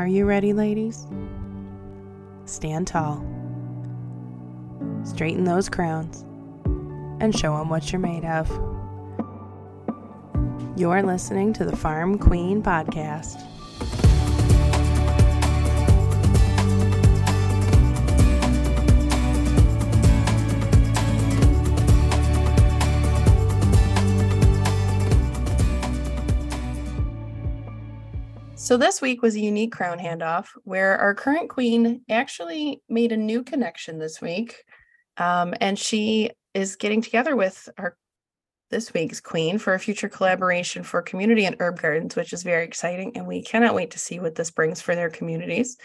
Are you ready, ladies? Stand tall. Straighten those crowns and show them what you're made of. You're listening to the Farm Queen Podcast. So, this week was a unique crown handoff where our current queen actually made a new connection this week. Um, and she is getting together with our this week's queen for a future collaboration for community and herb gardens, which is very exciting. And we cannot wait to see what this brings for their communities.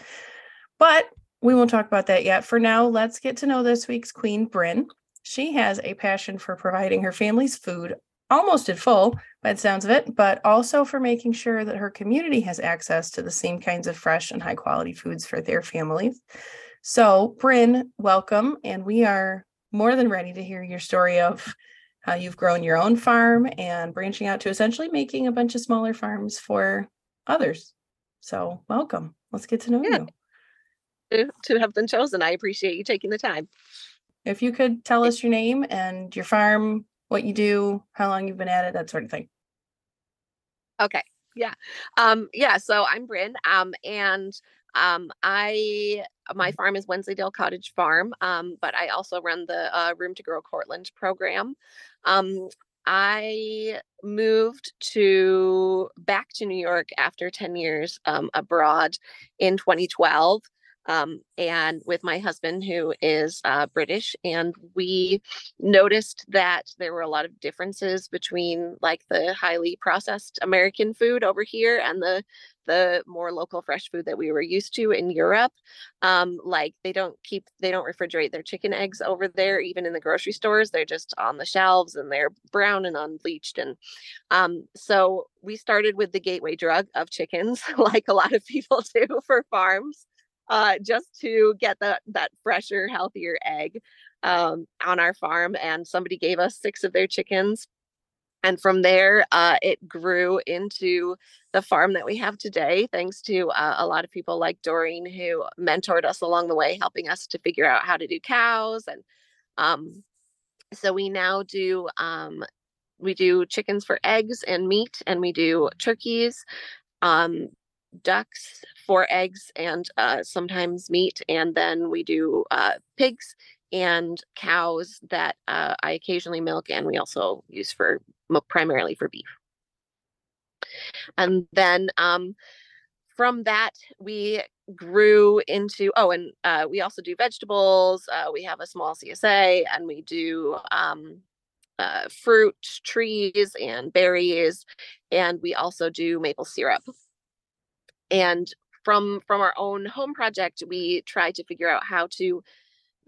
But we won't talk about that yet. For now, let's get to know this week's queen, Bryn. She has a passion for providing her family's food almost in full by the sounds of it, but also for making sure that her community has access to the same kinds of fresh and high quality foods for their families. So, Bryn, welcome. And we are more than ready to hear your story of how you've grown your own farm and branching out to essentially making a bunch of smaller farms for others. So, welcome. Let's get to know yeah. you. To have been chosen, I appreciate you taking the time. If you could tell us your name and your farm, what you do, how long you've been at it, that sort of thing. Okay. Yeah. Um, yeah. So I'm Bryn. Um, and um, I my mm-hmm. farm is Wensleydale Cottage Farm, um, but I also run the uh, Room to Grow Cortland program. Um, I moved to back to New York after 10 years um, abroad in 2012 um, and with my husband who is uh, british and we noticed that there were a lot of differences between like the highly processed american food over here and the the more local fresh food that we were used to in europe. Um, like they don't keep they don't refrigerate their chicken eggs over there even in the grocery stores. They're just on the shelves and they're brown and unbleached and um, so we started with the gateway drug of chickens like a lot of people do for farms uh, just to get that that fresher, healthier egg um, on our farm. And somebody gave us six of their chickens. And from there, uh, it grew into the farm that we have today, thanks to uh, a lot of people like Doreen who mentored us along the way, helping us to figure out how to do cows. And um, so we now do um, we do chickens for eggs and meat, and we do turkeys. Um, ducks for eggs and uh, sometimes meat. And then we do uh, pigs and cows that uh, I occasionally milk, and we also use for primarily for beef. And then um, from that, we grew into oh, and uh, we also do vegetables. Uh, we have a small CSA, and we do um, uh, fruit trees and berries, and we also do maple syrup and from from our own home project we try to figure out how to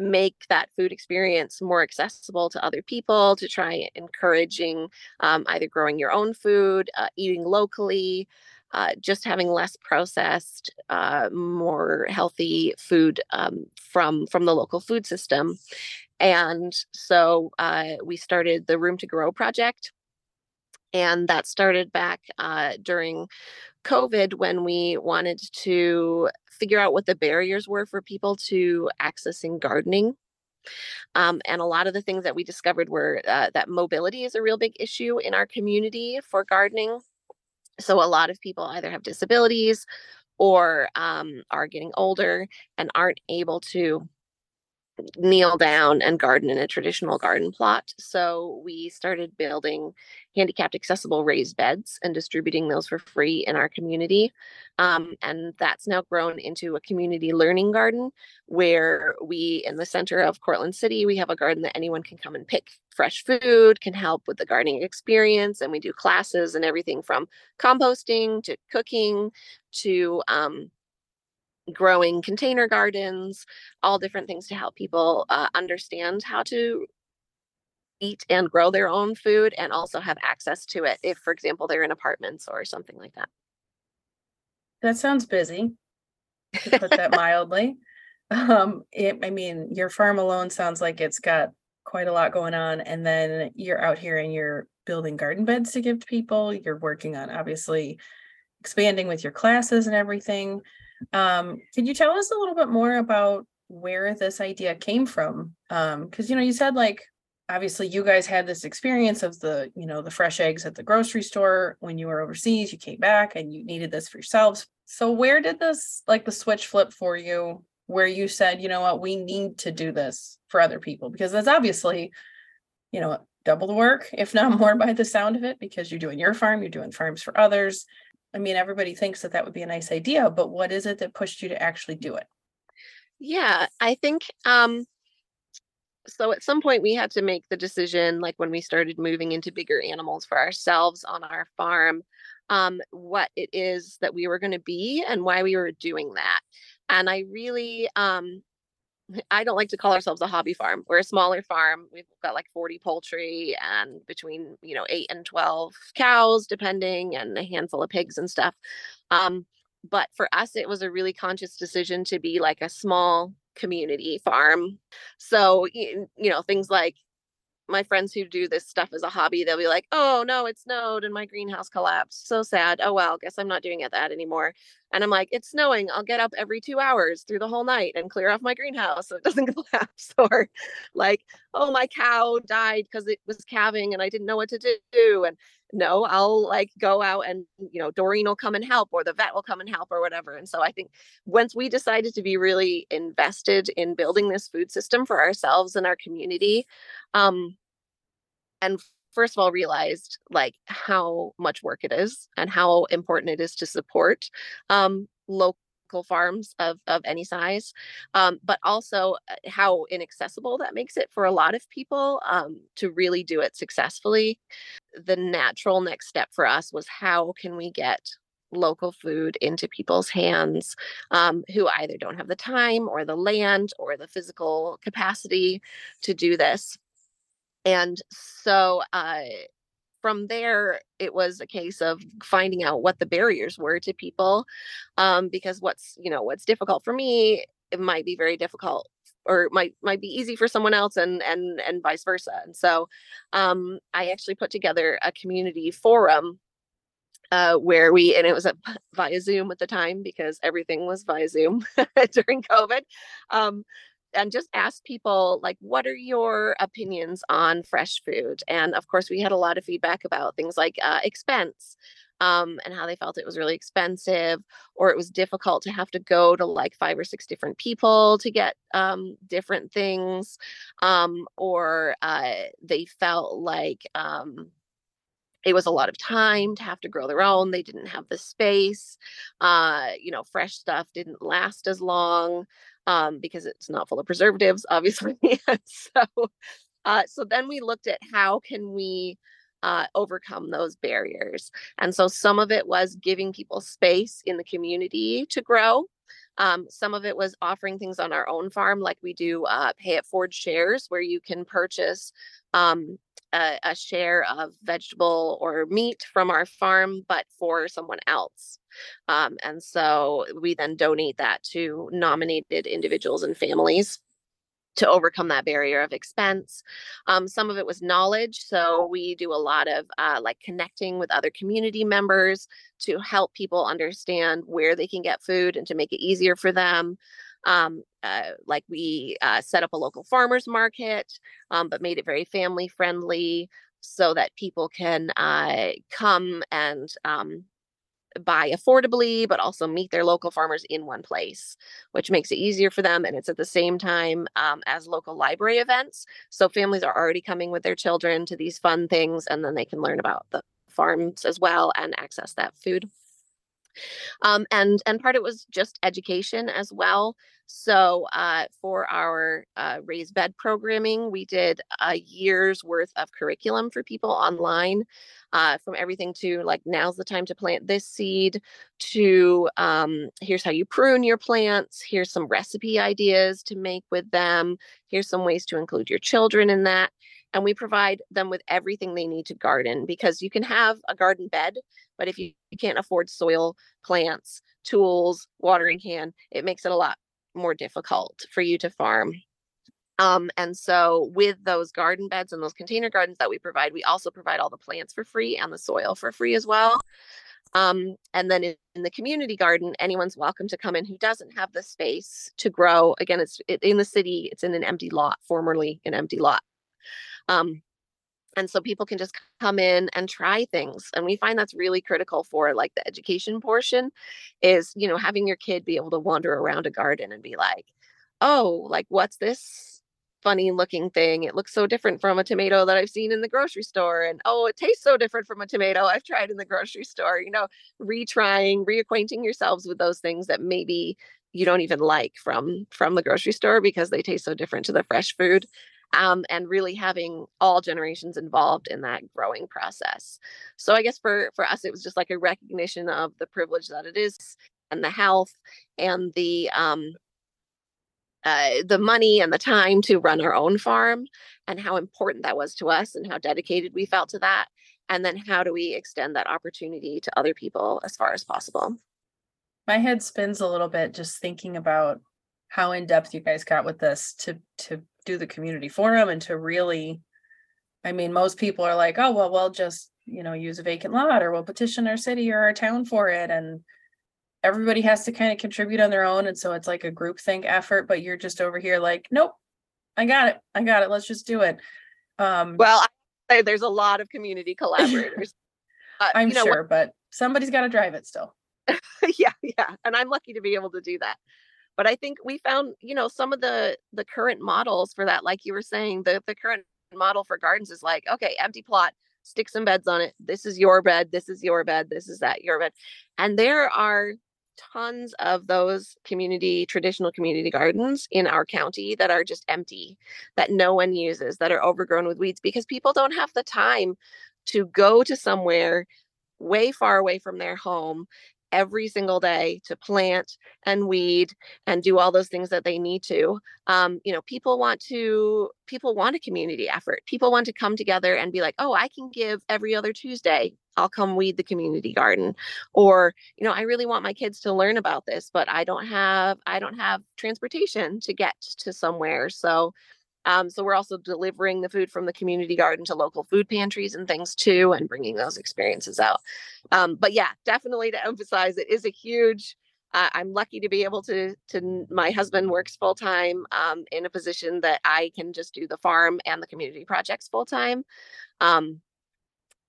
make that food experience more accessible to other people to try encouraging um, either growing your own food uh, eating locally uh, just having less processed uh, more healthy food um, from from the local food system. And so uh, we started the room to grow project and that started back uh, during COVID when we wanted to figure out what the barriers were for people to accessing gardening. Um, and a lot of the things that we discovered were uh, that mobility is a real big issue in our community for gardening. So a lot of people either have disabilities or um, are getting older and aren't able to kneel down and garden in a traditional garden plot. So we started building handicapped accessible raised beds and distributing those for free in our community. Um, and that's now grown into a community learning garden where we, in the center of Cortland City, we have a garden that anyone can come and pick fresh food, can help with the gardening experience. And we do classes and everything from composting to cooking to um, growing container gardens, all different things to help people uh, understand how to eat and grow their own food and also have access to it if, for example, they're in apartments or something like that. That sounds busy, to put that mildly. Um, it, I mean, your farm alone sounds like it's got quite a lot going on. And then you're out here and you're building garden beds to give to people. You're working on obviously expanding with your classes and everything. Um, could you tell us a little bit more about where this idea came from? Um, because you know, you said like obviously you guys had this experience of the, you know, the fresh eggs at the grocery store when you were overseas, you came back and you needed this for yourselves. So where did this like the switch flip for you where you said, you know what, we need to do this for other people? Because that's obviously, you know, double the work, if not more by the sound of it, because you're doing your farm, you're doing farms for others. I mean, everybody thinks that that would be a nice idea, but what is it that pushed you to actually do it? Yeah, I think um so at some point we had to make the decision like when we started moving into bigger animals for ourselves on our farm um what it is that we were going to be and why we were doing that and i really um I don't like to call ourselves a hobby farm. We're a smaller farm. We've got like 40 poultry and between, you know, 8 and 12 cows depending and a handful of pigs and stuff. Um but for us it was a really conscious decision to be like a small community farm. So, you know, things like my friends who do this stuff as a hobby, they'll be like, oh no, it snowed and my greenhouse collapsed. So sad. Oh well, guess I'm not doing it that anymore. And I'm like, it's snowing. I'll get up every two hours through the whole night and clear off my greenhouse so it doesn't collapse. Or like, oh, my cow died because it was calving and I didn't know what to do. And no, I'll like go out and, you know, Doreen will come and help or the vet will come and help or whatever. And so I think once we decided to be really invested in building this food system for ourselves and our community, um, and first of all realized like how much work it is and how important it is to support um, local farms of of any size um, but also uh, how inaccessible that makes it for a lot of people um, to really do it successfully. The natural next step for us was how can we get local food into people's hands um, who either don't have the time or the land or the physical capacity to do this. And so uh, from there, it was a case of finding out what the barriers were to people, um, because what's you know what's difficult for me, it might be very difficult or might might be easy for someone else and and and vice versa. And so um, i actually put together a community forum uh, where we and it was a, via zoom at the time because everything was via zoom during covid um, and just ask people like what are your opinions on fresh food? And of course we had a lot of feedback about things like uh, expense um, and how they felt it was really expensive or it was difficult to have to go to like five or six different people to get um, different things um, or uh, they felt like um, it was a lot of time to have to grow their own they didn't have the space uh, you know fresh stuff didn't last as long um, because it's not full of preservatives, obviously. so, uh, so then we looked at how can we uh, overcome those barriers, and so some of it was giving people space in the community to grow. Um, some of it was offering things on our own farm, like we do uh, pay it forward shares, where you can purchase um, a, a, share of vegetable or meat from our farm, but for someone else. Um, and so we then donate that to nominated individuals and families to overcome that barrier of expense. Um, some of it was knowledge. So we do a lot of uh, like connecting with other community members to help people understand where they can get food and to make it easier for them. Um, uh, like we uh, set up a local farmers market, um, but made it very family friendly so that people can uh, come and um, buy affordably, but also meet their local farmers in one place, which makes it easier for them. And it's at the same time um, as local library events. So families are already coming with their children to these fun things, and then they can learn about the farms as well and access that food. Um, and and part of it was just education as well. So uh, for our uh, raised bed programming, we did a year's worth of curriculum for people online, uh, from everything to like now's the time to plant this seed, to um, here's how you prune your plants, here's some recipe ideas to make with them, here's some ways to include your children in that. And we provide them with everything they need to garden because you can have a garden bed, but if you, you can't afford soil, plants, tools, watering can, it makes it a lot more difficult for you to farm. Um, and so with those garden beds and those container gardens that we provide, we also provide all the plants for free and the soil for free as well. Um, and then in, in, the community garden, anyone's welcome to come in who doesn't have the space to grow. Again, it's it, in the city, it's in an empty lot, formerly an empty lot. Um, and so people can just come in and try things and we find that's really critical for like the education portion is you know having your kid be able to wander around a garden and be like oh like what's this funny looking thing? It looks so different from a tomato that i've seen in the grocery store and oh it tastes so different from a tomato i've tried in the grocery store you know retrying reacquainting yourselves with those things that maybe you don't even like from from the grocery store because they taste so different to the fresh food um, and really having all generations involved in that growing process. So I guess for for us, it was just like a recognition of the privilege that it is, and the health, and the um, uh, the money and the time to run our own farm, and how important that was to us, and how dedicated we felt to that. And then how do we extend that opportunity to other people as far as possible? My head spins a little bit just thinking about how in depth you guys got with this to to do the community forum and to really i mean most people are like oh well we'll just you know use a vacant lot or we'll petition our city or our town for it and everybody has to kind of contribute on their own and so it's like a group think effort but you're just over here like nope i got it i got it let's just do it. Um well I, there's a lot of community collaborators uh, i'm you know, sure what, but somebody's got to drive it still. Yeah yeah and i'm lucky to be able to do that but i think we found you know some of the the current models for that like you were saying the the current model for gardens is like okay empty plot stick some beds on it. This is your bed this is your bed this is that your bed. And there are tons of those community traditional community gardens in our county that are just empty that no one uses that are overgrown with weeds because people don't have the time to go to somewhere way far away from their home every single day to plant and weed and do all those things that they need to um, you know people want to people want a community effort. People want to come together and be like oh i can give every other tuesday i'll come weed the community garden. Or you know i really want my kids to learn about this but i don't have i don't have transportation to get to somewhere. So um, so we're also delivering the food from the community garden to local food pantries and things too, and bringing those experiences out. Um, but yeah, definitely to emphasize, it is a huge. Uh, I'm lucky to be able to. To my husband works full time um, in a position that I can just do the farm and the community projects full time. Um,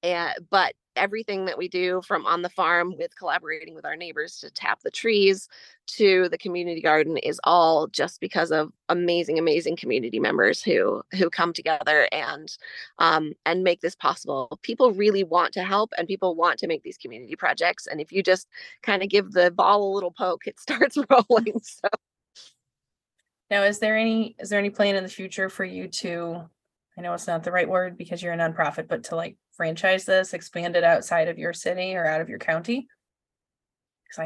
and but everything that we do from on the farm with collaborating with our neighbors to tap the trees to the community garden is all just because of amazing amazing community members who who come together and um, and make this possible. People really want to help and people want to make these community projects and if you just kind of give the ball a little poke it starts rolling so. Now is there any is there any plan in the future for you to I know it's not the right word because you're a nonprofit, but to like franchise this, expand it outside of your city or out of your county?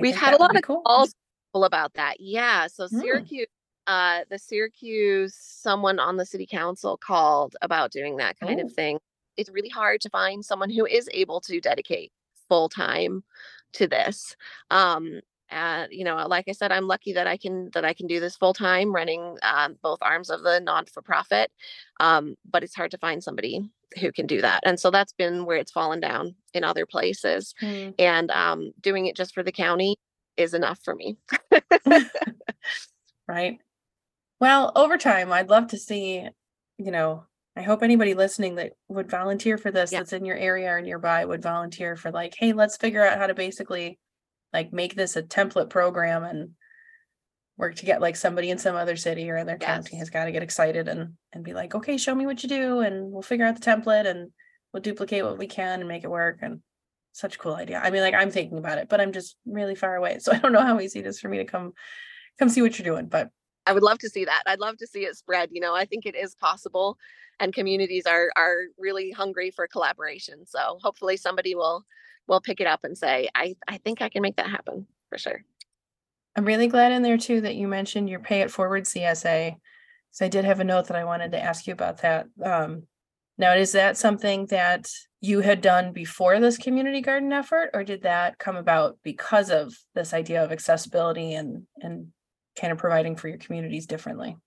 We've had a lot of cool. calls about that. Yeah. So mm. Syracuse, uh, the Syracuse, someone on the city council called about doing that kind of thing. It's really hard to find someone who is able to dedicate full time to this. Um, and you know like i said i'm lucky that i can that i can do this full time running um, both arms of the non for profit um, but it's hard to find somebody who can do that and so that's been where it's fallen down in other places mm. and um, doing it just for the county is enough for me right well over time i'd love to see you know i hope anybody listening that would volunteer for this yeah. that's in your area or nearby would volunteer for like hey let's figure out how to basically like make this a template program and work to get like somebody in some other city or other yes. county has got to get excited and and be like okay show me what you do and we'll figure out the template and we'll duplicate what we can and make it work and such a cool idea i mean like i'm thinking about it but i'm just really far away so i don't know how easy it is for me to come come see what you're doing but i would love to see that i'd love to see it spread you know i think it is possible and communities are are really hungry for collaboration so hopefully somebody will will pick it up and say, I, I think I can make that happen for sure. I'm really glad in there too that you mentioned your pay it forward CSA. So I did have a note that I wanted to ask you about that. Um, now, is that something that you had done before this community garden effort, or did that come about because of this idea of accessibility and and kind of providing for your communities differently?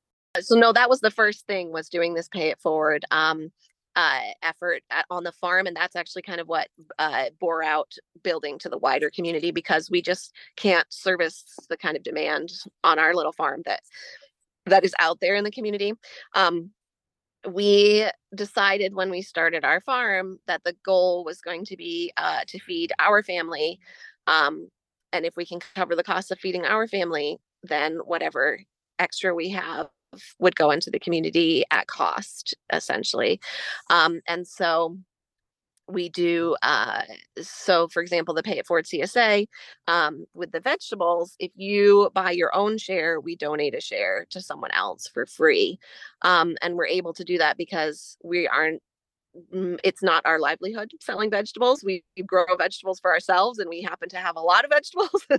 So no, that was the first thing was doing this pay it forward. Um, uh, effort at, on the farm, and that's actually kind of what uh, bore out building to the wider community because we just can't service the kind of demand on our little farm that that is out there in the community. Um, we decided when we started our farm that the goal was going to be uh, to feed our family. Um, and if we can cover the cost of feeding our family, then whatever extra we have would go into the community at cost, essentially. Um, and so we do uh, so for example the pay it forward csa um, with the vegetables if you buy your own share we donate a share to someone else for free um, and we're able to do that because we aren't it's not our livelihood selling vegetables. We grow vegetables for ourselves and we happen to have a lot of vegetables.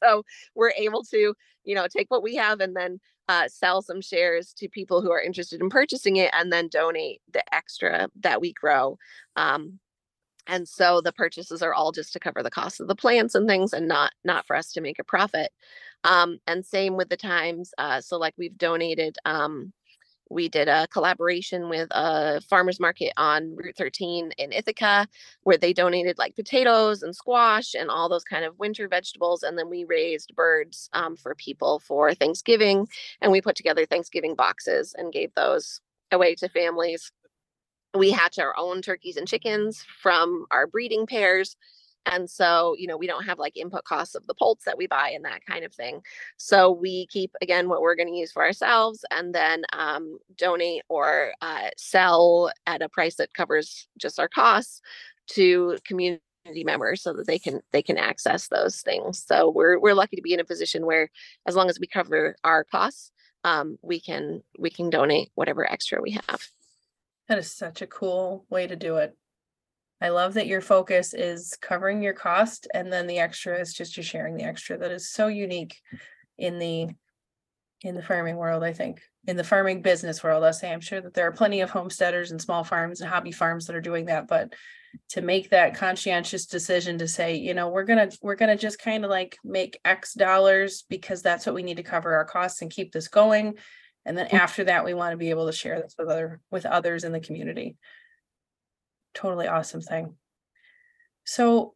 So we're able to you know take what we have and then uh, sell some shares to people who are interested in purchasing it and then donate the extra that we grow um, and so the purchases are all just to cover the cost of the plants and things and not not for us to make a profit. Um, and same with the times uh, so like we've donated um, we did a collaboration with a farmers market on route 13 in ithaca where they donated like potatoes and squash and all those kind of winter vegetables and then we raised birds um, for people for thanksgiving and we put together thanksgiving boxes and gave those away to families. We hatch our own turkeys and chickens from our breeding pairs and so you know we don't have like input costs of the poults that we buy and that kind of thing. So we keep again what we're going to use for ourselves and then um, donate or uh, sell at a price that covers just our costs to community members so that they can they can access those things. So we're we're lucky to be in a position where as long as we cover our costs um, we can we can donate whatever extra we have. That is such a cool way to do it. I love that your focus is covering your cost and then the extra is just you sharing the extra. That is so unique in the in the farming world, I think. In the farming business world, I'll say I'm sure that there are plenty of homesteaders and small farms and hobby farms that are doing that, but to make that conscientious decision to say, you know, we're gonna we're gonna just kind of like make X dollars because that's what we need to cover our costs and keep this going and then mm. after that, we want to be able to share this with other with others in the community. Totally awesome thing. So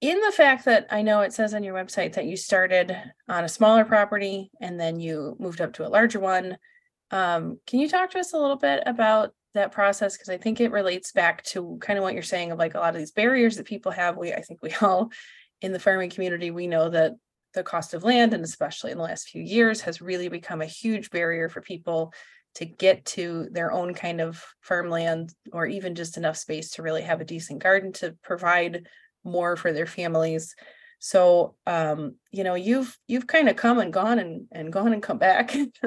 in the fact that I know it says on your website that you started on a smaller property and then you moved up to a larger one. Um, can you talk to us a little bit about that process? Because I think it relates back to kind of what you're saying of like a lot of these barriers that people have. We I think we all in the farming community, we know that the cost of land, and especially in the last few years, has really become a huge barrier for people to get to their own kind of farmland or even just enough space to really have a decent garden to provide more for their families. So um, you know, you've you've kind of come and gone and and gone and come back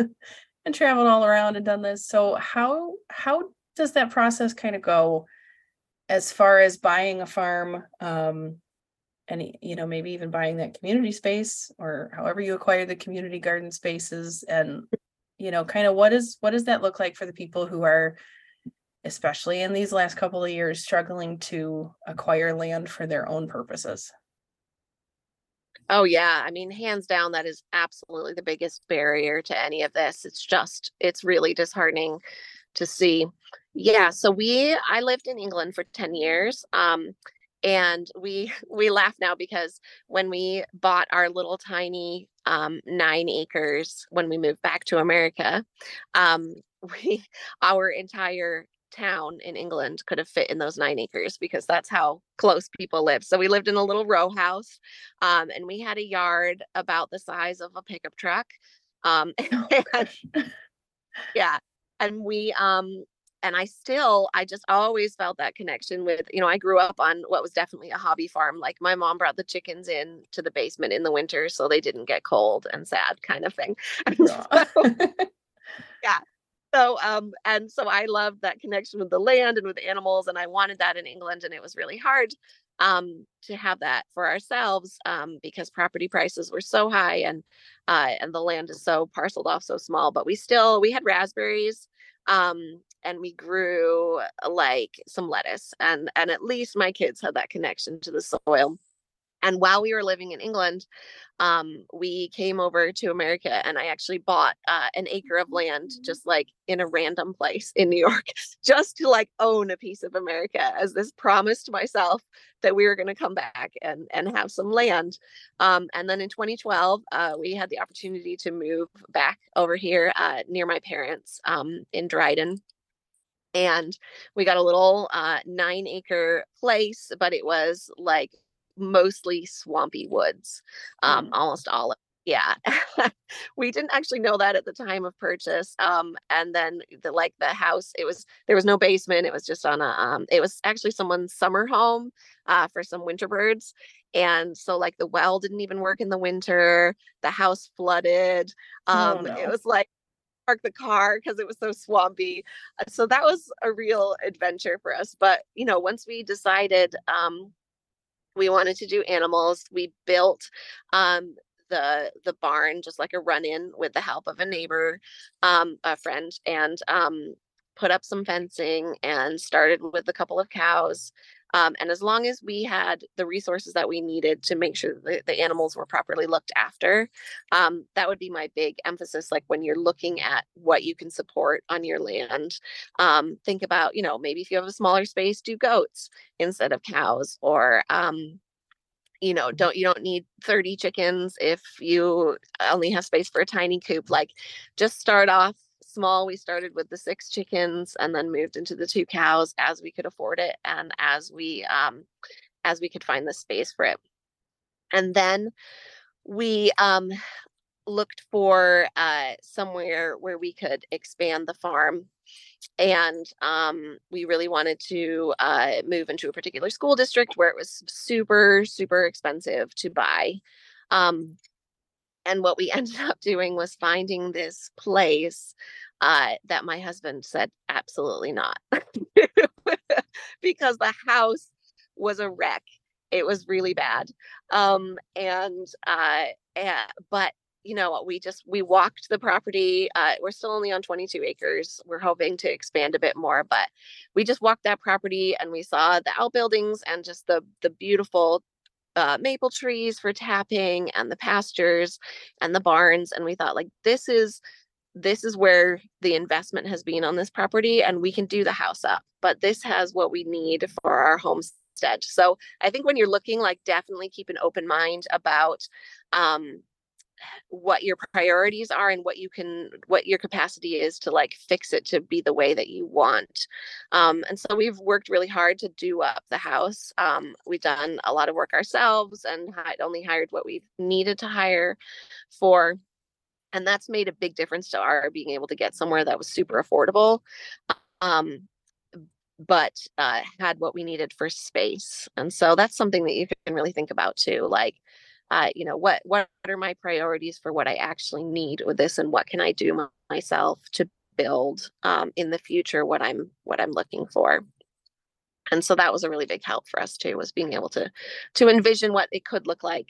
and traveled all around and done this. So how how does that process kind of go as far as buying a farm um, any you know maybe even buying that community space or however you acquire the community garden spaces and you know kind of what is what does that look like for the people who are especially in these last couple of years struggling to acquire land for their own purposes? Oh yeah i mean hands down that is absolutely the biggest barrier to any of this. It's just it's really disheartening to see. Yeah so we i lived in england for 10 years um and we we laugh now because when we bought our little tiny um, nine acres when we moved back to america um, we our entire town in england could have fit in those nine acres because that's how close people live so we lived in a little row house um, and we had a yard about the size of a pickup truck um, and, yeah and we um and I still, I just always felt that connection with, you know, I grew up on what was definitely a hobby farm. Like my mom brought the chickens in to the basement in the winter so they didn't get cold and sad kind of thing. So, yeah. So, um, and so I loved that connection with the land and with animals, and I wanted that in England, and it was really hard um, to have that for ourselves um, because property prices were so high and uh, and the land is so parceled off so small. But we still we had raspberries um, and we grew like some lettuce and and at least my kids had that connection to the soil. And while we were living in England, um, we came over to America and I actually bought uh, an acre of land just like in a random place in New York, just to like own a piece of America as this promise to myself that we were going to come back and, and have some land. Um, and then in 2012, uh, we had the opportunity to move back over here uh, near my parents um, in Dryden and we got a little uh, nine acre place but it was like mostly swampy woods, um, mm almost all. Yeah, we didn't actually know that at the time of purchase. Um, and then the like the house, it was there was no basement. It was just on a. Um, it was actually someone's summer home uh, for some winter birds, and so like the well didn't even work in the winter. The house flooded. Oh, um, oh, no. It was like park the car because it was so swampy. Uh, so that was a real adventure for us. But you know, once we decided um, we wanted to do animals. We built um, the the barn just like a run in with the help of a neighbor, um, a friend, and um, put up some fencing and started with a couple of cows. Um, and as long as we had the resources that we needed to make sure that the animals were properly looked after, um, that would be my big emphasis. Like when you're looking at what you can support on your land, um, think about, you know, maybe if you have a smaller space, do goats instead of cows or, um, you know don't you don't need 30 chickens if you only have space for a tiny coop like just start off small, we started with the six chickens and then moved into the two cows as we could afford it and as we um, as we could find the space for it. And then we um, looked for uh, somewhere where we could expand the farm. And um, we really wanted to uh, move into a particular school district where it was super, super expensive to buy. Um, and what we ended up doing was finding this place uh, that my husband said absolutely not. Because the house was a wreck. It was really bad. Um, and uh, yeah, but you know we just we walked the property uh, we're still only on 22 acres. We're hoping to expand a bit more but we just walked that property and we saw the outbuildings and just the the beautiful uh, maple trees for tapping and the pastures and the barns and we thought like this is this is where the investment has been on this property and we can do the house up but this has what we need for our homestead. So i think when you're looking like definitely keep an open mind about um, what your priorities are and what you can what your capacity is to like fix it to be the way that you want. Um, and so we've worked really hard to do up the house. Um, we've done a lot of work ourselves and had only hired what we've needed to hire for and that's made a big difference to our being able to get somewhere that was super affordable um, but uh, had what we needed for space. And so that's something that you can really think about too like uh, you know what what are my priorities for what i actually need with this and what can i do myself to build um, in the future what i'm what i'm looking for. And so that was a really big help for us too was being able to to envision what it could look like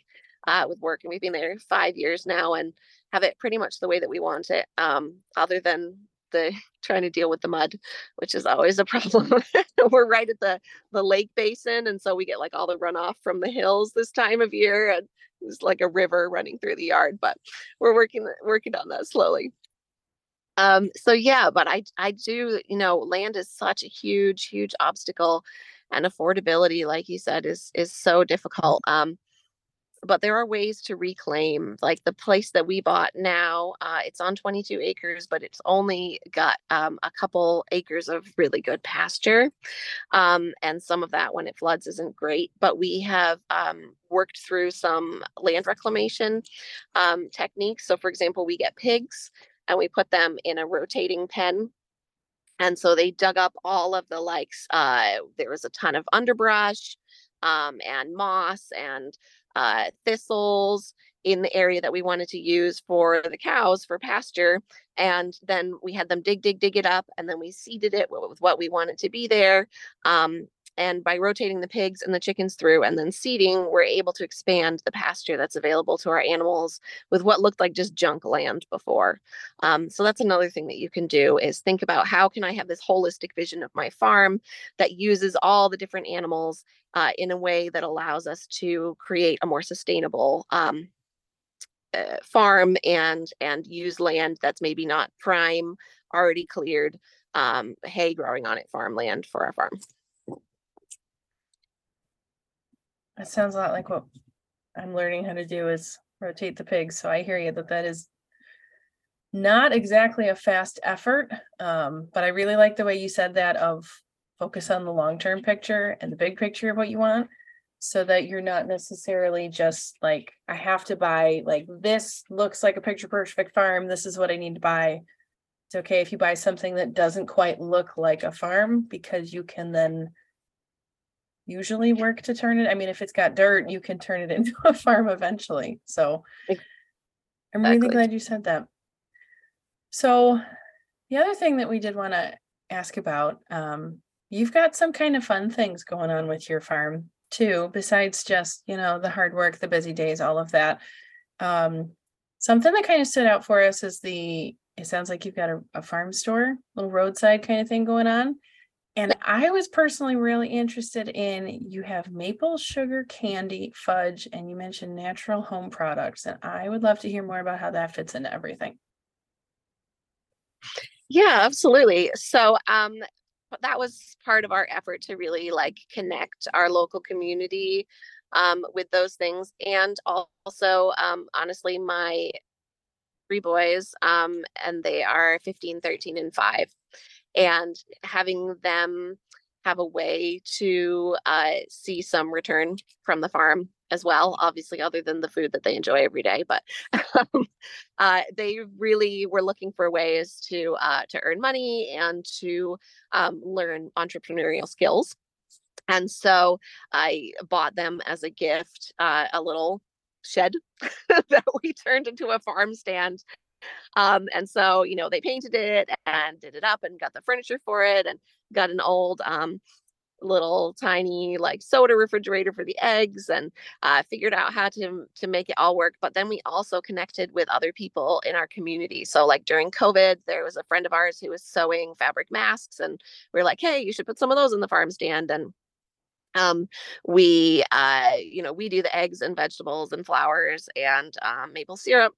uh, with work. And we've been there five years now and have it pretty much the way that we want it, um, other than the trying to deal with the mud, which is always a problem. We're right at the the lake basin, and so we get like all the runoff from the hills this time of year, and it's like a river running through the yard. But we're working working on that slowly. Um, so yeah, but I I do you know land is such a huge huge obstacle, and affordability, like you said, is is so difficult. Um, but there are ways to reclaim like the place that we bought now uh, it's on 22 acres but it's only got um, a couple acres of really good pasture um, and some of that when it floods isn't great but we have um, worked through some land reclamation um, techniques. So for example we get pigs and we put them in a rotating pen and so they dug up all of the likes uh, there was a ton of underbrush um, and moss and uh, thistles in the area that we wanted to use for the cows for pasture. And then we had them dig, dig, dig it up, and then we seeded it with what we wanted to be there. Um, and by rotating the pigs and the chickens through and then seeding, we're able to expand the pasture that's available to our animals with what looked like just junk land before. Um, so that's another thing that you can do is think about how can I have this holistic vision of my farm that uses all the different animals uh, in a way that allows us to create a more sustainable um, uh, farm and and use land that's maybe not prime, already cleared um, hay growing on it farmland for our farm. That sounds a lot like what I'm learning how to do is rotate the pigs. So I hear you that that is not exactly a fast effort. Um, but I really like the way you said that of focus on the long-term picture and the big picture of what you want. So that you're not necessarily just like, I have to buy like this looks like a picture perfect farm. This is what I need to buy. It's okay if you buy something that doesn't quite look like a farm because you can then usually work to turn it. I mean, if it's got dirt, you can turn it into a farm eventually. So I'm really Exactly. glad you said that. So the other thing that we did want to ask about, um, you've got some kind of fun things going on with your farm too, besides just, you know, the hard work, the busy days, all of that. Um, something that kind of stood out for us is the, it sounds like you've got a, a farm store, little roadside kind of thing going on. And I was personally really interested in you have maple sugar candy fudge and you mentioned natural home products and I would love to hear more about how that fits into everything. Yeah, absolutely. So um that was part of our effort to really like connect our local community um with those things and also um honestly my three boys um and they are 15, 13 and 5 and having them have a way to uh see some return from the farm as well obviously other than the food that they enjoy every day but um, uh, they really were looking for ways to uh, to earn money and to um, learn entrepreneurial skills. And so I bought them as a gift uh, a little shed that we turned into a farm stand. Um, and so, you know, they painted it and did it up and got the furniture for it and got an old um, little tiny like soda refrigerator for the eggs and uh, figured out how to to make it all work. But then we also connected with other people in our community. So like during covid there was a friend of ours who was sewing fabric masks and we are like hey you should put some of those in the farm stand. And um we uh you know we do the eggs and vegetables and flowers and um, maple syrup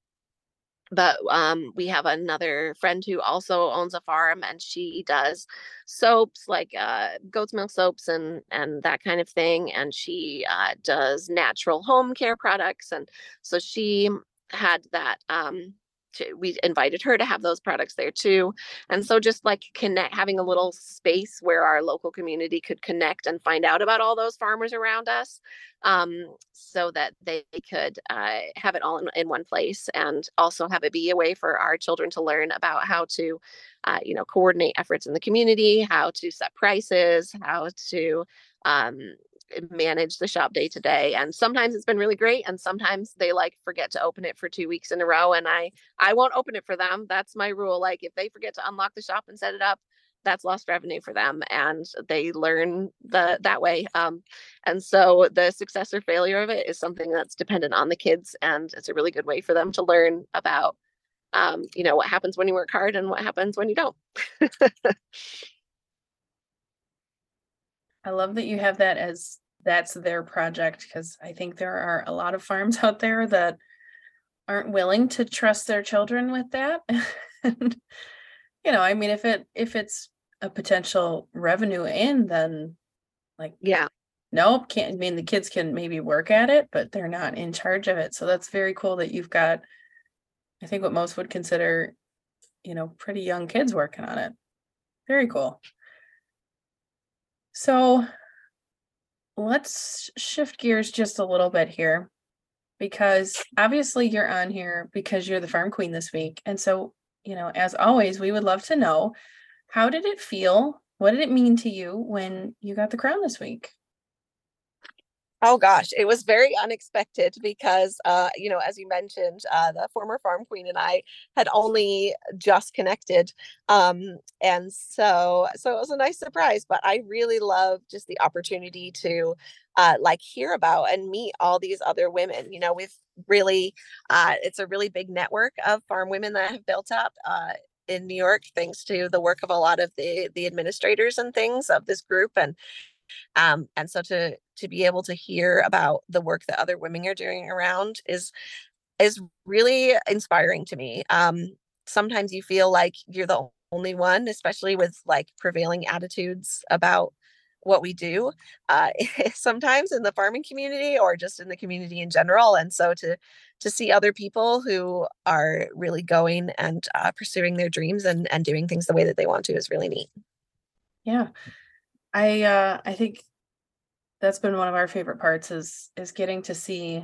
but um, we have another friend who also owns a farm and she does soaps like uh, goat's milk soaps and and that kind of thing and she uh, does natural home care products and so she had that um, we invited her to have those products there too. And so just like connect having a little space where our local community could connect and find out about all those farmers around us um, so that they could uh, have it all in, in one place and also have it be a way for our children to learn about how to uh, you know coordinate efforts in the community how to set prices how to um, manage the shop day to day and sometimes it's been really great and sometimes they like forget to open it for two weeks in a row and i i won't open it for them that's my rule like if they forget to unlock the shop and set it up that's lost revenue for them and they learn the that way um, and so the success or failure of it is something that's dependent on the kids and it's a really good way for them to learn about um, you know what happens when you work hard and what happens when you don't I love that you have that as that's their project because I think there are a lot of farms out there that aren't willing to trust their children with that. and you know, I mean if it if it's a potential revenue in then like yeah nope, can't I mean the kids can maybe work at it, but they're not in charge of it. So that's very cool that you've got I think what most would consider, you know, pretty young kids working on it. Very cool. So let's shift gears just a little bit here because obviously you're on here because you're the farm queen this week. And so, you know, as always, we would love to know how did it feel? What did it mean to you when you got the crown this week? Oh gosh, it was very unexpected because, uh, you know, as you mentioned, uh, the former farm queen and I had only just connected, um, and so so it was a nice surprise. But I really love just the opportunity to, uh, like, hear about and meet all these other women. You know, we've really, uh, it's a really big network of farm women that have built up. Uh, in New York, thanks to the work of a lot of the the administrators and things of this group, and um, and so to to be able to hear about the work that other women are doing around is is really inspiring to me. Um, sometimes you feel like you're the only one especially with like prevailing attitudes about what we do uh, sometimes in the farming community or just in the community in general and so to to see other people who are really going and uh, pursuing their dreams and and doing things the way that they want to is really neat. Yeah. I uh I think that's been one of our favorite parts is is getting to see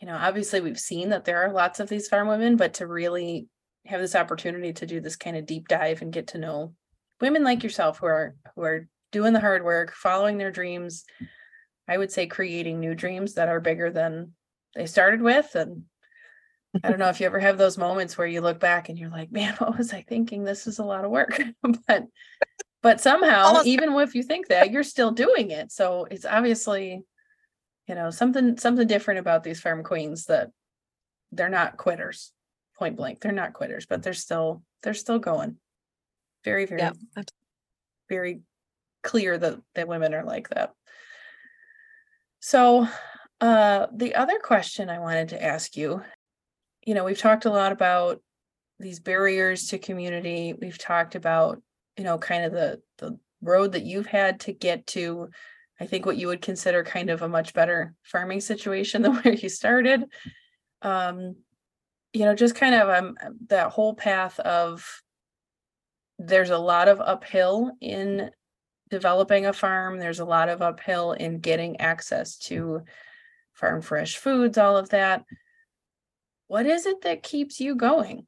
you know obviously we've seen that there are lots of these farm women but to really have this opportunity to do this kind of deep dive and get to know women like yourself who are who are doing the hard work following their dreams i would say creating new dreams that are bigger than they started with. And i don't know if you ever have those moments where you look back and you're like man what was i thinking? This is a lot of work. But but somehow Almost. even if you think that you're still doing it so it's obviously you know something something different about these farm queens that they're not quitters point blank they're not quitters but they're still they're still going very very yeah. very clear that that women are like that so uh the other question i wanted to ask you you know we've talked a lot about these barriers to community we've talked about you know kind of the the road that you've had to get to i think what you would consider kind of a much better farming situation than where you started. Um you know just kind of um that whole path of there's a lot of uphill in developing a farm. There's a lot of uphill in getting access to farm fresh foods all of that. What is it that keeps you going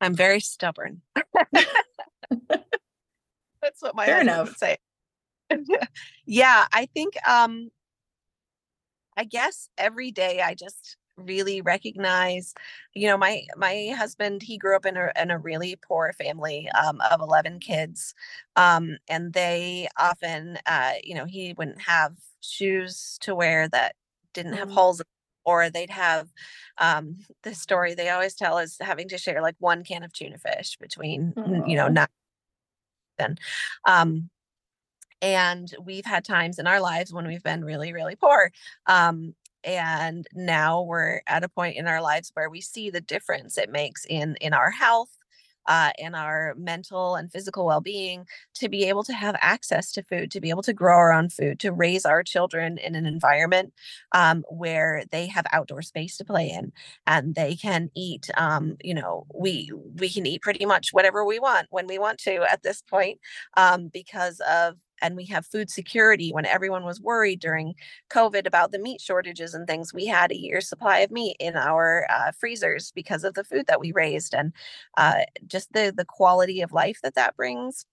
i'm very stubborn That's what my Fair husband enough. would say. yeah, I think um I guess every day I just really recognize you know my my husband he grew up in a in a really poor family um, of 11 kids um, and they often uh, you know he wouldn't have shoes to wear that didn't have mm. holes or they'd have um, the story they always tell is having to share like one can of tuna fish between you know not then um, and we've had times in our lives when we've been really really poor um, and now we're at a point in our lives where we see the difference it makes in in our health uh, and our mental and physical well-being to be able to have access to food to be able to grow our own food to raise our children in an environment um, where they have outdoor space to play in and they can eat um, you know we we can eat pretty much whatever we want when we want to at this point um, because of and we have food security when everyone was worried during covid about the meat shortages and things we had a year's supply of meat in our uh, freezers because of the food that we raised and uh, just the the quality of life that that brings.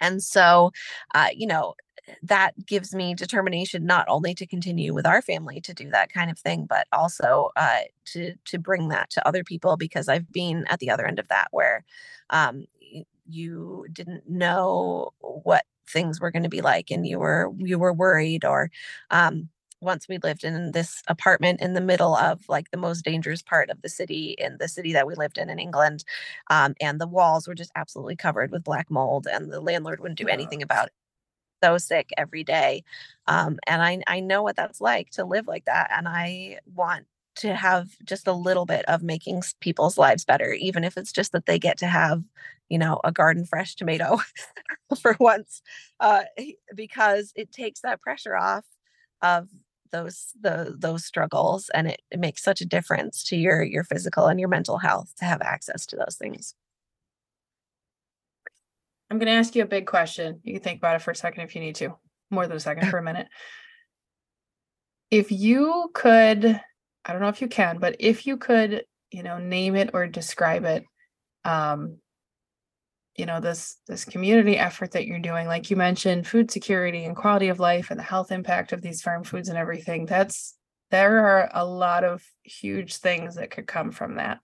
And so uh, you know that gives me determination not only to continue with our family to do that kind of thing but also uh, to to bring that to other people because i've been at the other end of that where um, you didn't know what things were going to be like and you were you were worried or um, once we lived in this apartment in the middle of like the most dangerous part of the city in the city that we lived in in England. Um, and the walls were just absolutely covered with black mold, and the landlord wouldn't do anything about it. So sick every day. Um, and I, I know what that's like to live like that. And I want to have just a little bit of making people's lives better, even if it's just that they get to have, you know, a garden fresh tomato for once, uh, because it takes that pressure off of those the those struggles, and it, it makes such a difference to your your physical and your mental health to have access to those things. I'm going to ask you a big question. You can think about it for a second if you need to, more than a second, for a minute. If you could I don't know if you can, but if you could, you know, name it or describe it, um, you know this this community effort that you're doing like you mentioned food security and quality of life and the health impact of these farm foods and everything that's there are a lot of huge things that could come from that.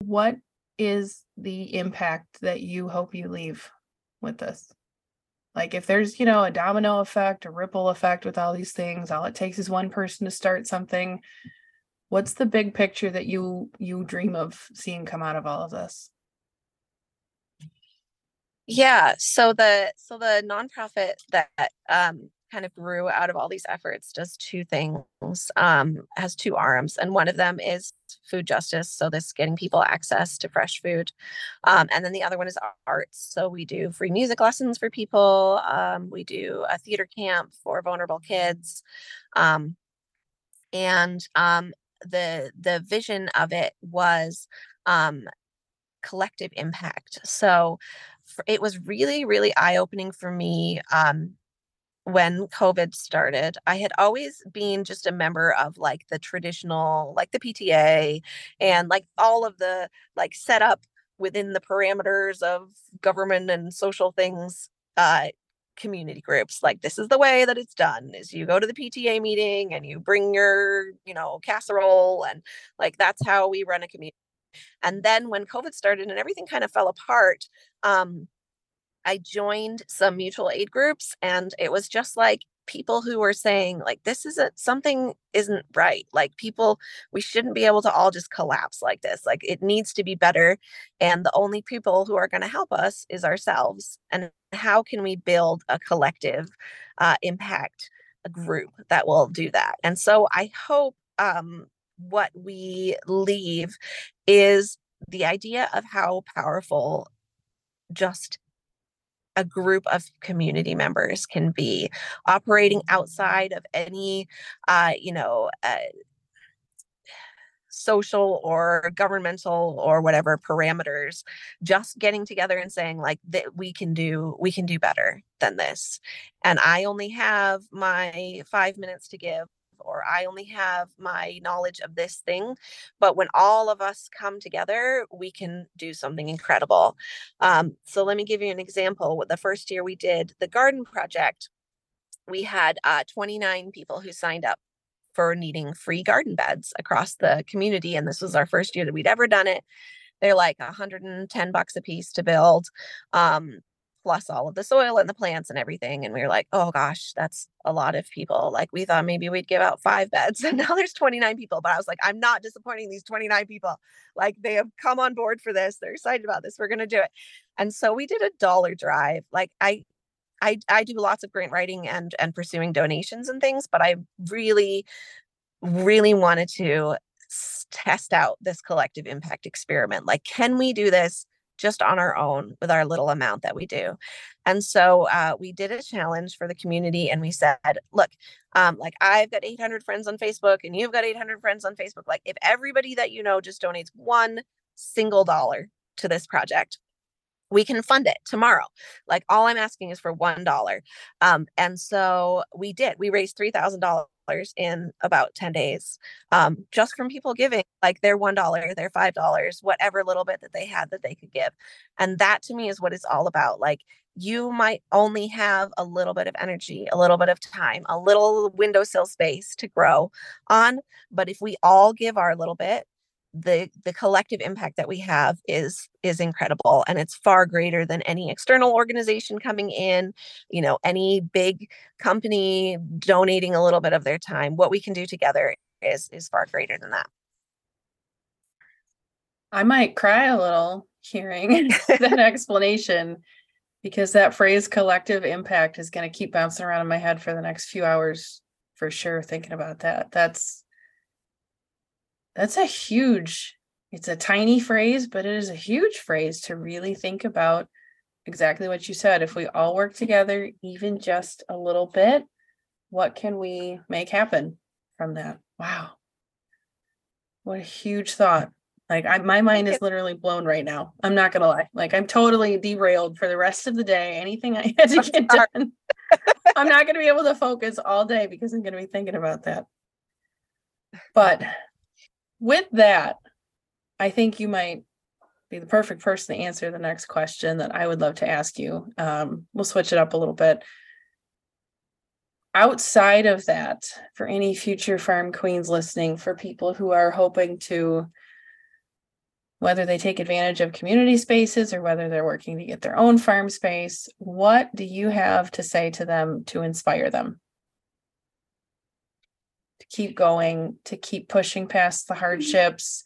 What is the impact that you hope you leave with this? Like if there's you know a domino effect a ripple effect with all these things all it takes is one person to start something what's the big picture that you you dream of seeing come out of all of this yeah. So the so the nonprofit that um, kind of grew out of all these efforts does two things. Um, has two arms, and one of them is food justice. So this getting people access to fresh food, um, and then the other one is arts. So we do free music lessons for people. Um, we do a theater camp for vulnerable kids, um, and um, the the vision of it was um, collective impact. So it was really, really eye opening for me um, when COVID started. I had always been just a member of like the traditional, like the PTA and like all of the like setup within the parameters of government and social things uh, community groups like this is the way that it's done is you go to the pta meeting and you bring your you know casserole and like that's how we run a community and then when COVID started and everything kind of fell apart, um, I joined some mutual aid groups, and it was just like people who were saying like this isn't something isn't right like people we shouldn't be able to all just collapse like this like it needs to be better and the only people who are going to help us is ourselves and how can we build a collective uh, impact a group that will do that? And so i hope um, what we leave is the idea of how powerful just a group of community members can be operating outside of any uh, you know uh, social or governmental or whatever parameters just getting together and saying like that we can do we can do better than this. And i only have my 5 minutes to give or I only have my knowledge of this thing. But when all of us come together, we can do something incredible. Um, so let me give you an example. The first year we did the garden project, we had uh, 29 people who signed up for needing free garden beds across the community. And this was our first year that we'd ever done it. They're like 110 bucks a piece to build. Um, plus all of the soil and the plants and everything. And we were like, oh gosh, that's a lot of people. Like we thought maybe we'd give out five beds. And now there's 29 people. But I was like, I'm not disappointing these 29 people. Like they have come on board for this. They're excited about this. We're gonna do it. And so we did a dollar drive. Like I I, I do lots of grant writing and and pursuing donations and things, but I really, really wanted to test out this collective impact experiment. Like, can we do this just on our own with our little amount that we do. And so uh, we did a challenge for the community and we said, look, um, like I've got 800 friends on Facebook and you've got 800 friends on Facebook. Like if everybody that you know just donates one single dollar to this project, we can fund it tomorrow. Like all I'm asking is for one dollar. Um, and so we did. We raised three thousand dollars in about 10 days um, just from people giving like their one dollar their five dollars whatever little bit that they had that they could give and that to me is what it's all about like you might only have a little bit of energy a little bit of time a little windowsill space to grow on but if we all give our little bit the the collective impact that we have is is incredible and it's far greater than any external organization coming in you know any big company donating a little bit of their time. What we can do together is is far greater than that. I might cry a little hearing that explanation because that phrase collective impact is going to keep bouncing around in my head for the next few hours for sure thinking about that. That's that's a huge, it's a tiny phrase, but it is a huge phrase to really think about exactly what you said. If we all work together, even just a little bit, what can we make happen from that? Wow. What a huge thought. Like I, my mind is literally blown right now. I'm not gonna lie. Like I'm totally derailed for the rest of the day. Anything I had to get done, I'm not gonna be able to focus all day because I'm gonna be thinking about that. But with that, I think you might be the perfect person to answer the next question that I would love to ask you. Um, we'll switch it up a little bit. Outside of that, for any future farm queens listening, for people who are hoping to, whether they take advantage of community spaces or whether they're working to get their own farm space, what do you have to say to them to inspire them? To keep going, to keep pushing past the hardships,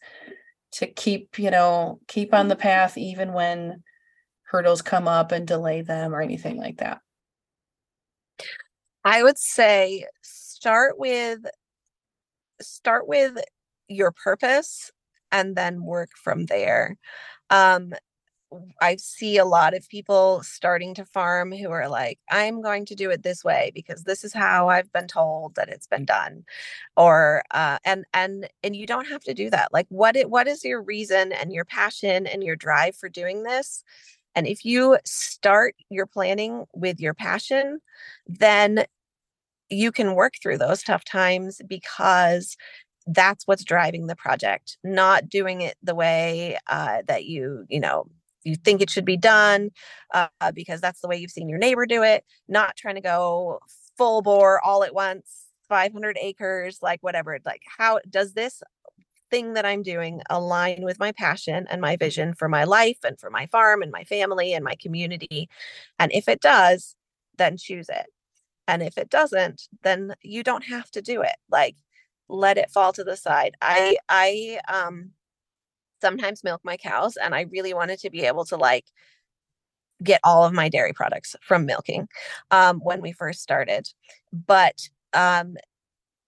to keep, you know, keep on the path even when hurdles come up and delay them or anything like that? I would say start with start with your purpose and then work from there. Um, I see a lot of people starting to farm who are like, I'm going to do it this way because this is how I've been told that it's been done. Or uh and and and you don't have to do that. Like what it what is your reason and your passion and your drive for doing this? And if you start your planning with your passion, then you can work through those tough times because that's what's driving the project not doing it the way uh, that you you know you think it should be done uh, because that's the way you've seen your neighbor do it, not trying to go full bore all at once, 500 acres, like whatever. Like, how does this thing that I'm doing align with my passion and my vision for my life and for my farm and my family and my community? And if it does, then choose it. And if it doesn't, then you don't have to do it. Like, let it fall to the side. I, I, um, sometimes milk my cows and I really wanted to be able to like get all of my dairy products from milking um, when we first started. But um,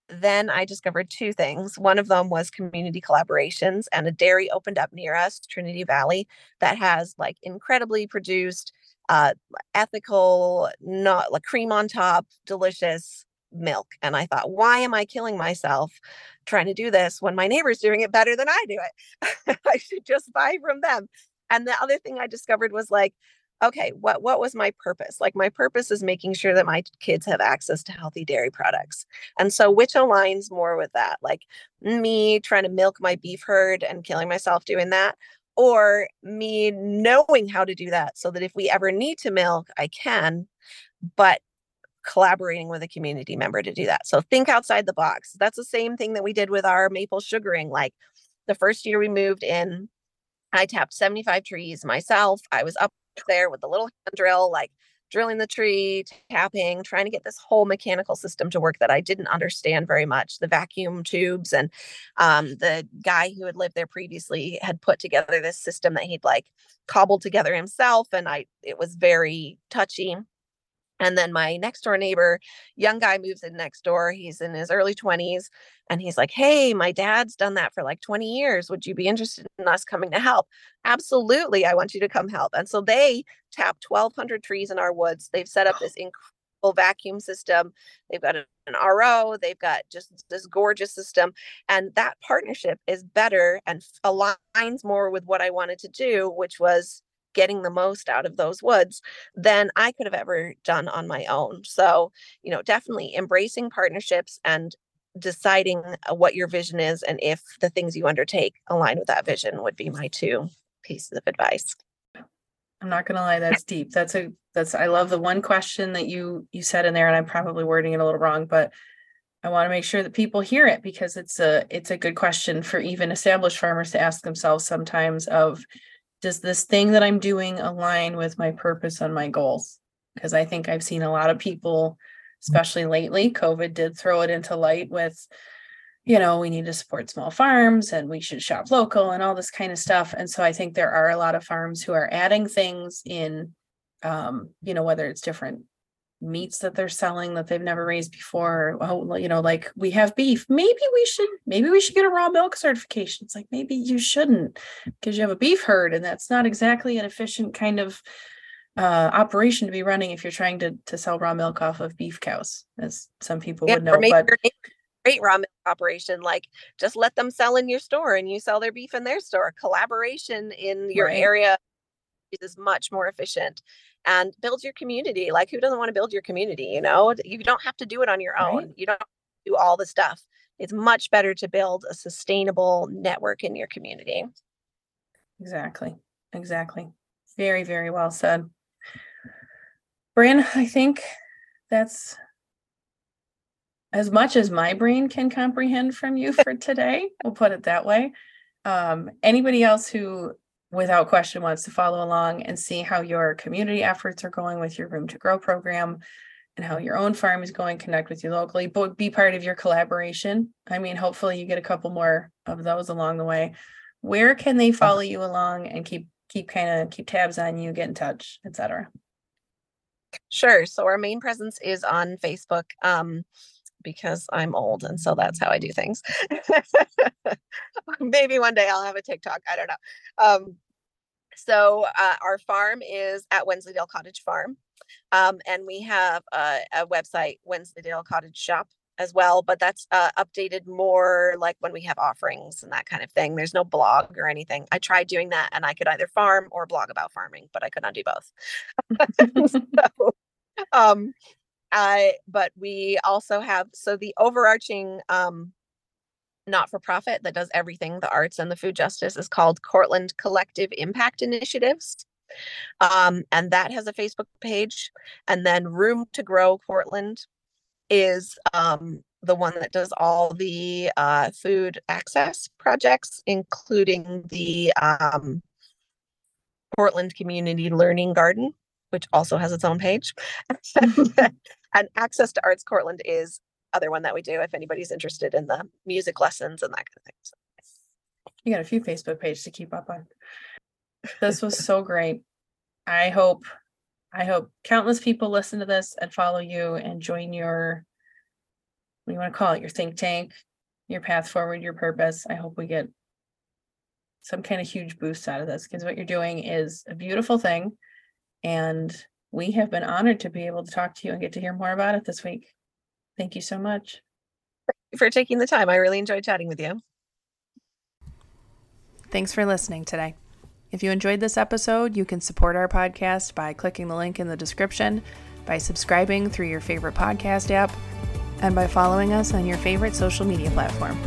then I discovered two things. One of them was community collaborations, and a dairy opened up near us, Trinity Valley, that has like incredibly produced, uh, ethical, not like cream on top, delicious milk. And I thought, why am I killing myself trying to do this when my neighbor's doing it better than I do it? I should just buy from them. And the other thing I discovered was like, okay, what what was my purpose? Like my purpose is making sure that my kids have access to healthy dairy products. And so which aligns more with that? Like me trying to milk my beef herd and killing myself doing that or me knowing how to do that so that if we ever need to milk, I can, but collaborating with a community member to do that. So think outside the box. That's the same thing that we did with our maple sugaring. Like the first year we moved in, I tapped 75 trees myself. I was up there with the little hand drill, like drilling the tree, tapping, trying to get this whole mechanical system to work that I didn't understand very much. The vacuum tubes and um, the guy who had lived there previously had put together this system that he'd like cobbled together himself, and I it was very touchy. And then my next door neighbor, young guy moves in next door. He's in his early 20s. And he's like, Hey, my dad's done that for like 20 years. Would you be interested in us coming to help? Absolutely. I want you to come help. And so they tap 1,200 trees in our woods. They've set up this incredible vacuum system. They've got an RO. They've got just this gorgeous system. And that partnership is better and aligns more with what I wanted to do, which was getting the most out of those woods than I could have ever done on my own. So, you know, definitely embracing partnerships and deciding uh, what your vision is and if the things you undertake align with that vision would be my two pieces of advice. I'm not going to lie that's deep. That's a that's I love the one question that you you said in there and I'm probably wording it a little wrong but I want to make sure that people hear it because it's a it's a good question for even established farmers to ask themselves sometimes of does this thing that I'm doing align with my purpose and my goals? Because I think I've seen a lot of people, especially lately, COVID did throw it into light with, you know, we need to support small farms and we should shop local and all this kind of stuff. And so I think there are a lot of farms who are adding things in, um, you know, whether it's different meats that they're selling that they've never raised before. Oh, you know, like we have beef. Maybe we should maybe we should get a raw milk certification. It's like maybe you shouldn't because you have a beef herd and that's not exactly an efficient kind of uh, operation to be running if you're trying to to sell raw milk off of beef cows, as some people yeah, would know. But great raw milk operation like just let them sell in your store and you sell their beef in their store collaboration in your right. area is much more efficient and build your community. Like, who doesn't want to build your community? You know, you don't have to do it on your own. Right. You don't do all the stuff. It's much better to build a sustainable network in your community. Exactly. exactly. Very, very well said. Bryn, I think that's as much as my brain can comprehend from you for today. we'll put it that way. Um, anybody else who, without question, wants to follow along and see how your community efforts are going with your Room to Grow program and how your own farm is going, connect with you locally, but be part of your collaboration. I mean, hopefully you get a couple more of those along the way. Where can they follow you along and keep keep kind of keep tabs on you, get in touch, etc. Sure. So our main presence is on Facebook. Um, because I'm old and so that's how I do things. Maybe one day I'll have a TikTok. I don't know. Um, so uh, our farm is at Wensleydale Cottage Farm. Um, and we have a, a website, Wensleydale Cottage Shop as well, but that's uh, updated more like when we have offerings and that kind of thing. There's no blog or anything. I tried doing that and I could either farm or blog about farming, but I could not do both. so, um, I, but we also have, so the overarching um, not for profit that does everything the arts and the food justice is called Cortland Collective Impact Initiatives. Um, and that has a Facebook page. And then Room to Grow Cortland is um, the one that does all the uh, food access projects, including the um, Cortland Community Learning Garden, which also has its own page. and Access to Arts Cortland is other one that we do if anybody's interested in the music lessons and that kind of thing. So. You got a few Facebook pages to keep up on. This was so great. I hope I hope countless people listen to this and follow you and join your what do you want to call it? Your think tank, your path forward, your purpose. I hope we get some kind of huge boost out of this because what you're doing is a beautiful thing. And we have been honored to be able to talk to you and get to hear more about it this week. Thank you so much. for taking the time. I really enjoyed chatting with you. Thanks for listening today. If you enjoyed this episode, you can support our podcast by clicking the link in the description, by subscribing through your favorite podcast app, and by following us on your favorite social media platform.